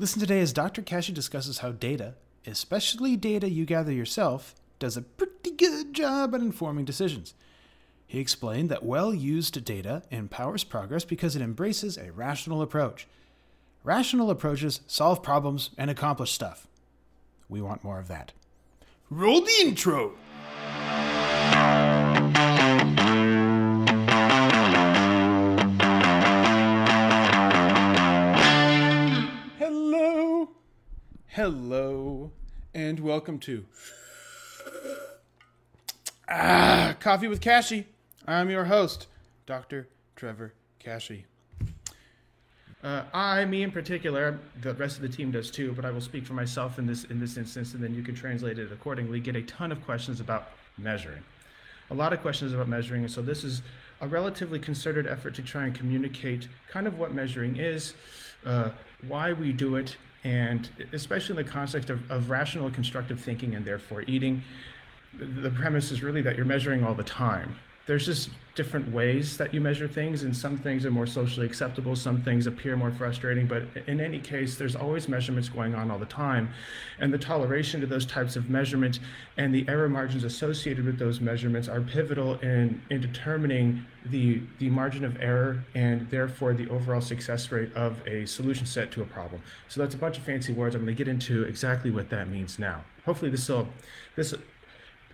Listen today as Dr. Kashey discusses how data, especially data you gather yourself, does a pretty good job at informing decisions. He explained that well used data empowers progress because it embraces a rational approach. Rational approaches solve problems and accomplish stuff. We want more of that. Roll the intro! Hello, and welcome to Ah, Coffee with Kashey. I'm your host, Dr. Trevor Kashey. Uh, I, me in particular, the rest of the team does too, but I will speak for myself in this in this instance, and then you can translate it accordingly. Get a ton of questions about measuring, a lot of questions about measuring, and so this is a relatively concerted effort to try and communicate kind of what measuring is, uh, why we do it, and especially in the context of, of rational constructive thinking and therefore eating. The premise is really that you're measuring all the time there's just different ways that you measure things and some things are more socially acceptable some things appear more frustrating but in any case there's always measurements going on all the time and the toleration to those types of measurements and the error margins associated with those measurements are pivotal in, in determining the, the margin of error and therefore the overall success rate of a solution set to a problem. So that's a bunch of fancy words. I'm going to get into exactly what that means now. Hopefully this will this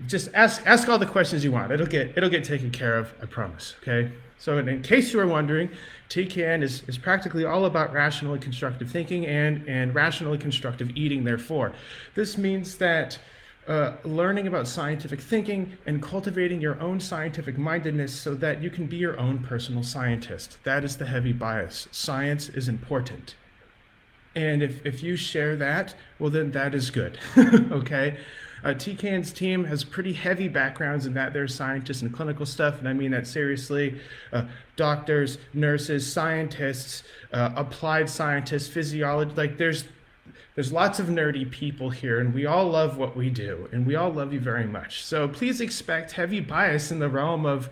just ask ask all the questions you want. It'll get it'll get taken care of. I promise. Okay. So in, in case you were wondering, TKN is, is practically all about rational and constructive thinking and and rationally constructive eating. Therefore, this means that. Uh, learning about scientific thinking and cultivating your own scientific mindedness so that you can be your own personal scientist. That is the heavy bias. Science is important. And if, if you share that, well, then that is good. okay? Uh, TKN's team has pretty heavy backgrounds in that they're scientists and clinical stuff, and I mean that seriously. Uh, doctors, nurses, scientists, uh, applied scientists, physiology. Like there's there's lots of nerdy people here, and we all love what we do, and we all love you very much. So please expect heavy bias in the realm of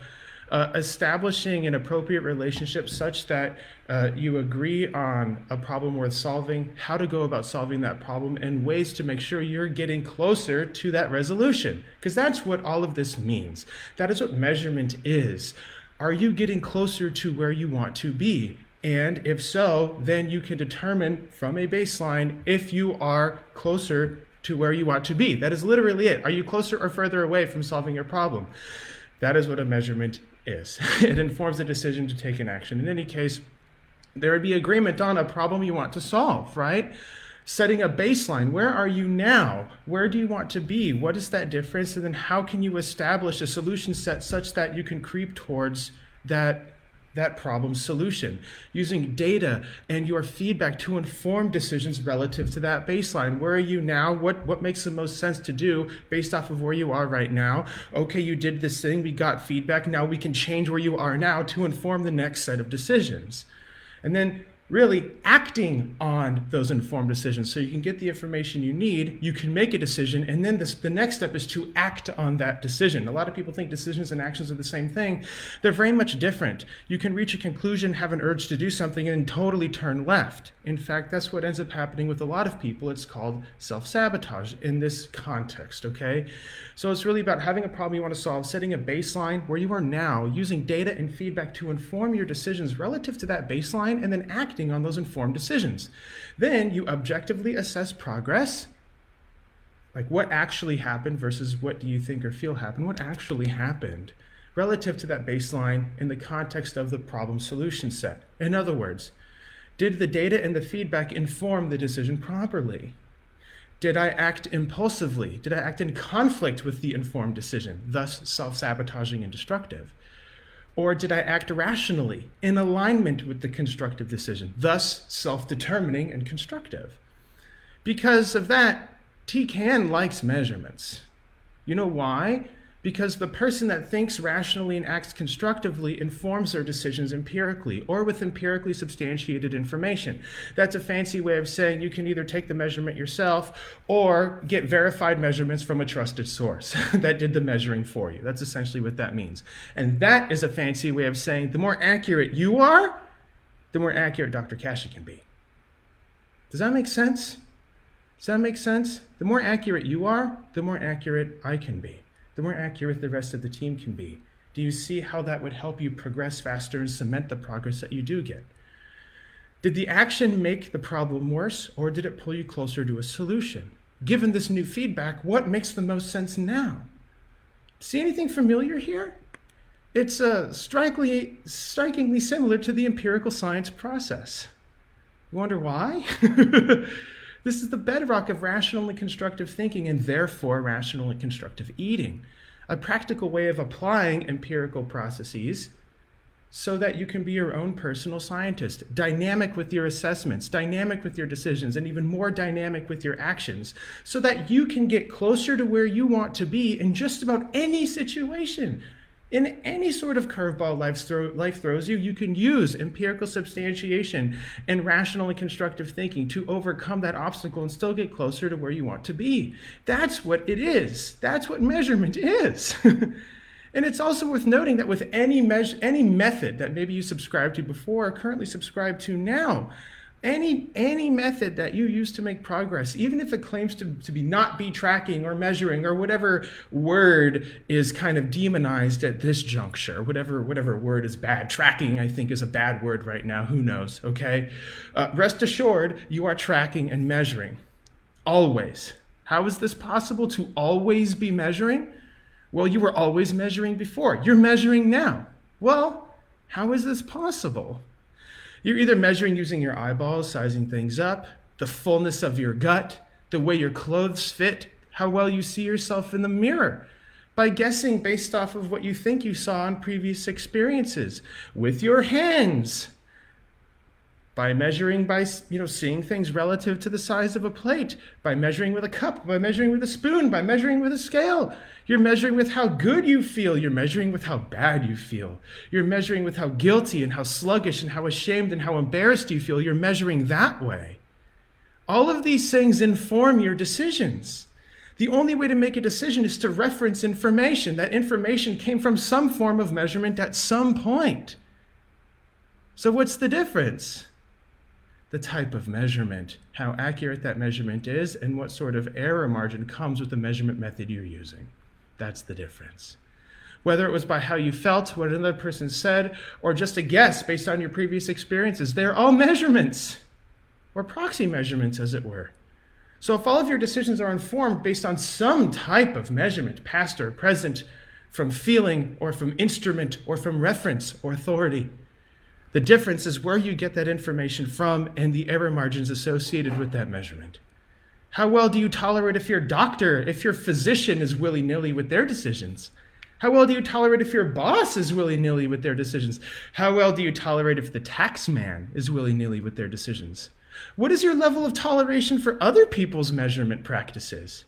uh, establishing an appropriate relationship such that uh, you agree on a problem worth solving, how to go about solving that problem, and ways to make sure you're getting closer to that resolution. Because that's what all of this means. That is what measurement is. Are you getting closer to where you want to be? And if so, then you can determine from a baseline if you are closer to where you want to be. That is literally it. Are you closer or further away from solving your problem? That is what a measurement is. it informs the decision to take an action. In any case, there would be agreement on a problem you want to solve, right? Setting a baseline. Where are you now? Where do you want to be? What is that difference? And then how can you establish a solution set such that you can creep towards that that problem solution. Using data and your feedback to inform decisions relative to that baseline. Where are you now? What what makes the most sense to do based off of where you are right now? Okay you did this thing we got feedback now we can change where you are now to inform the next set of decisions. And then really acting on those informed decisions. So you can get the information you need, you can make a decision, and then this, the next step is to act on that decision. A lot of people think decisions and actions are the same thing. They're very much different. You can reach a conclusion, have an urge to do something, and totally turn left. In fact, that's what ends up happening with a lot of people. It's called self sabotage in this context, okay? So it's really about having a problem you want to solve, setting a baseline where you are now, using data and feedback to inform your decisions relative to that baseline, and then acting on those informed decisions. Then you objectively assess progress. Like what actually happened versus what do you think or feel happened? What actually happened relative to that baseline in the context of the problem solution set? In other words, did the data and the feedback inform the decision properly? Did I act impulsively? Did I act in conflict with the informed decision, thus self sabotaging and destructive? Or did I act rationally in alignment with the constructive decision, thus self determining and constructive? Because of that, TKN likes measurements. You know why? Because the person that thinks rationally and acts constructively informs their decisions empirically or with empirically substantiated information. That's a fancy way of saying you can either take the measurement yourself or get verified measurements from a trusted source that did the measuring for you. That's essentially what that means. And that is a fancy way of saying the more accurate you are, the more accurate Dr. Kashey can be. Does that make sense? Does that make sense? The more accurate you are, the more accurate I can be. The more accurate the rest of the team can be. Do you see how that would help you progress faster and cement the progress that you do get? Did the action make the problem worse or did it pull you closer to a solution? Given this new feedback, what makes the most sense now? See anything familiar here? It's uh, strikingly, strikingly similar to the empirical science process. You wonder why? this is the bedrock of rational and constructive thinking and therefore rational and constructive eating, a practical way of applying empirical processes so that you can be your own personal scientist, dynamic with your assessments, dynamic with your decisions, and even more dynamic with your actions, so that you can get closer to where you want to be in just about any situation. In any sort of curveball life, throw, life throws you, you can use empirical substantiation and rational and constructive thinking to overcome that obstacle and still get closer to where you want to be. That's what it is. That's what measurement is. And it's also worth noting that with any any method that maybe you subscribed to before or currently subscribe to now, any any method that you use to make progress, even if it claims to, to be not be tracking or measuring or whatever word is kind of demonized at this juncture, whatever whatever word is bad, tracking I think is a bad word right now. Who knows? Okay, uh, rest assured, you are tracking and measuring always. How is this possible to always be measuring? Well, you were always measuring before. You're measuring now. Well, how is this possible? You're either measuring using your eyeballs, sizing things up, the fullness of your gut, the way your clothes fit, how well you see yourself in the mirror, by guessing based off of what you think you saw in previous experiences, with your hands, by measuring by you know seeing things relative to the size of a plate by measuring with a cup by measuring with a spoon by measuring with a scale. You're measuring with how good you feel you're measuring with how bad you feel. You're measuring with how guilty and how sluggish and how ashamed and how embarrassed you feel you're measuring that way. All of these things inform your decisions. The only way to make a decision is to reference information. That information came from some form of measurement at some point. So what's the difference the type of measurement, how accurate that measurement is, and what sort of error margin comes with the measurement method you're using. That's the difference. Whether it was by how you felt, what another person said, or just a guess based on your previous experiences, they're all measurements, or proxy measurements, as it were. So if all of your decisions are informed based on some type of measurement, past or present, from feeling or from instrument or from reference or authority, the difference is where you get that information from and the error margins associated with that measurement. How well do you tolerate if your doctor, if your physician is willy nilly with their decisions? How well do you tolerate if your boss is willy nilly with their decisions? How well do you tolerate if the tax man is willy nilly with their decisions? What is your level of toleration for other people's measurement practices?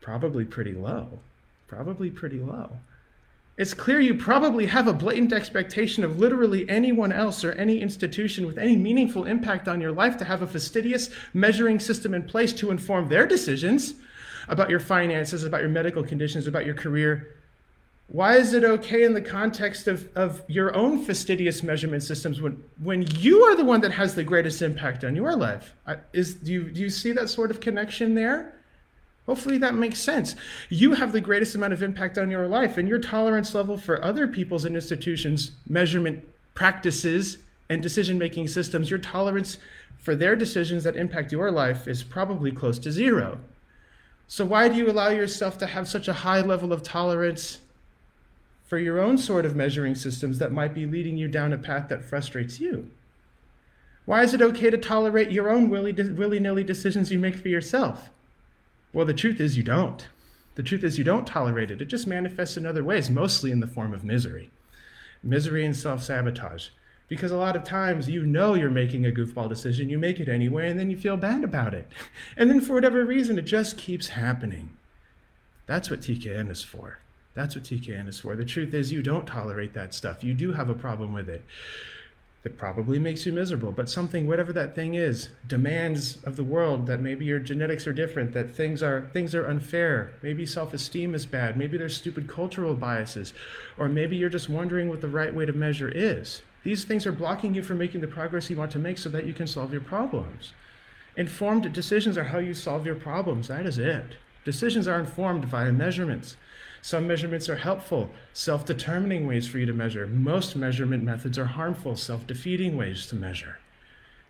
Probably pretty low. Probably pretty low it's clear you probably have a blatant expectation of literally anyone else or any institution with any meaningful impact on your life to have a fastidious measuring system in place to inform their decisions about your finances, about your medical conditions, about your career. Why is it okay in the context of, of your own fastidious measurement systems when, when you are the one that has the greatest impact on your life? Is, do, you, do you see that sort of connection there? Hopefully that makes sense. You have the greatest amount of impact on your life, and your tolerance level for other people's and institutions' measurement practices and decision making systems, your tolerance for their decisions that impact your life is probably close to zero. So, why do you allow yourself to have such a high level of tolerance for your own sort of measuring systems that might be leading you down a path that frustrates you? Why is it okay to tolerate your own willy nilly decisions you make for yourself? Well, the truth is you don't. The truth is you don't tolerate it. It just manifests in other ways, mostly in the form of misery. Misery and self sabotage. Because a lot of times you know you're making a goofball decision, you make it anyway, and then you feel bad about it. And then for whatever reason, it just keeps happening. That's what TKN is for. That's what TKN is for. The truth is, you don't tolerate that stuff. You do have a problem with it that probably makes you miserable, but something, whatever that thing is, demands of the world that maybe your genetics are different, that things are things are unfair, maybe self-esteem is bad, maybe there's stupid cultural biases, or maybe you're just wondering what the right way to measure is. These things are blocking you from making the progress you want to make so that you can solve your problems. Informed decisions are how you solve your problems. That is it. Decisions are informed via measurements. Some measurements are helpful, self determining ways for you to measure. Most measurement methods are harmful, self defeating ways to measure.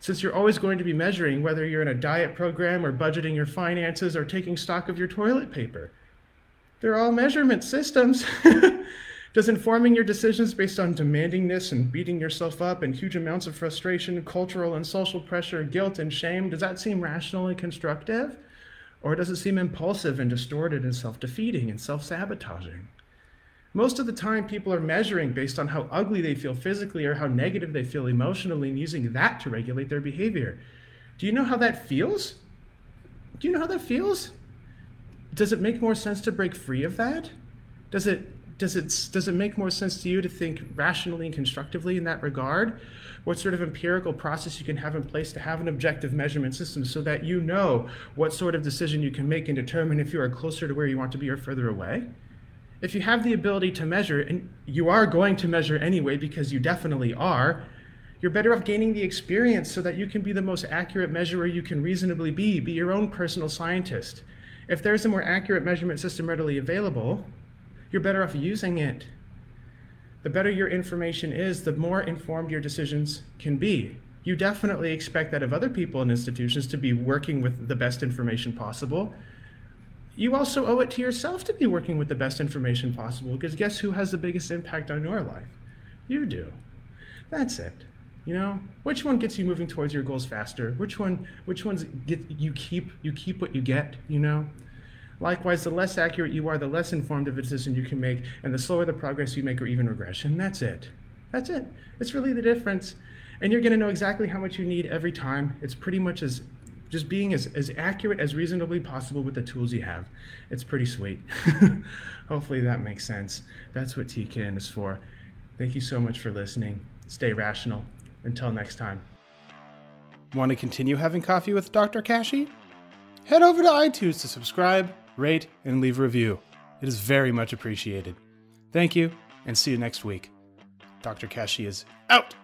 Since you're always going to be measuring, whether you're in a diet program or budgeting your finances or taking stock of your toilet paper, they're all measurement systems. Does informing your decisions based on demandingness and beating yourself up and huge amounts of frustration, cultural and social pressure, guilt and shame, does that seem rational and constructive? Or does it seem impulsive and distorted and self defeating and self sabotaging? Most of the time, people are measuring based on how ugly they feel physically or how negative they feel emotionally and using that to regulate their behavior. Do you know how that feels? Do you know how that feels? Does it make more sense to break free of that? Does it does it does it make more sense to you to think rationally and constructively in that regard? What sort of empirical process you can have in place to have an objective measurement system so that you know what sort of decision you can make and determine if you are closer to where you want to be or further away? If you have the ability to measure, and you are going to measure anyway because you definitely are, you're better off gaining the experience so that you can be the most accurate measurer you can reasonably be, be your own personal scientist. If there's a more accurate measurement system readily available, you're better off using it. The better your information is, the more informed your decisions can be. You definitely expect that of other people and institutions to be working with the best information possible. You also owe it to yourself to be working with the best information possible because guess who has the biggest impact on your life? You do. That's it. You know, which one gets you moving towards your goals faster? Which one which ones get you keep you keep what you get, you know? Likewise, the less accurate you are, the less informed of a decision you can make, and the slower the progress you make or even regression. That's it. That's it. It's really the difference. And you're going to know exactly how much you need every time. It's pretty much as just being as, as accurate as reasonably possible with the tools you have. It's pretty sweet. Hopefully that makes sense. That's what TKN is for. Thank you so much for listening. Stay rational. Until next time. Want to continue having coffee with Dr. Kashey? Head over to iTunes to subscribe rate, and leave a review. It is very much appreciated. Thank you, and see you next week. Dr. Kashey is out.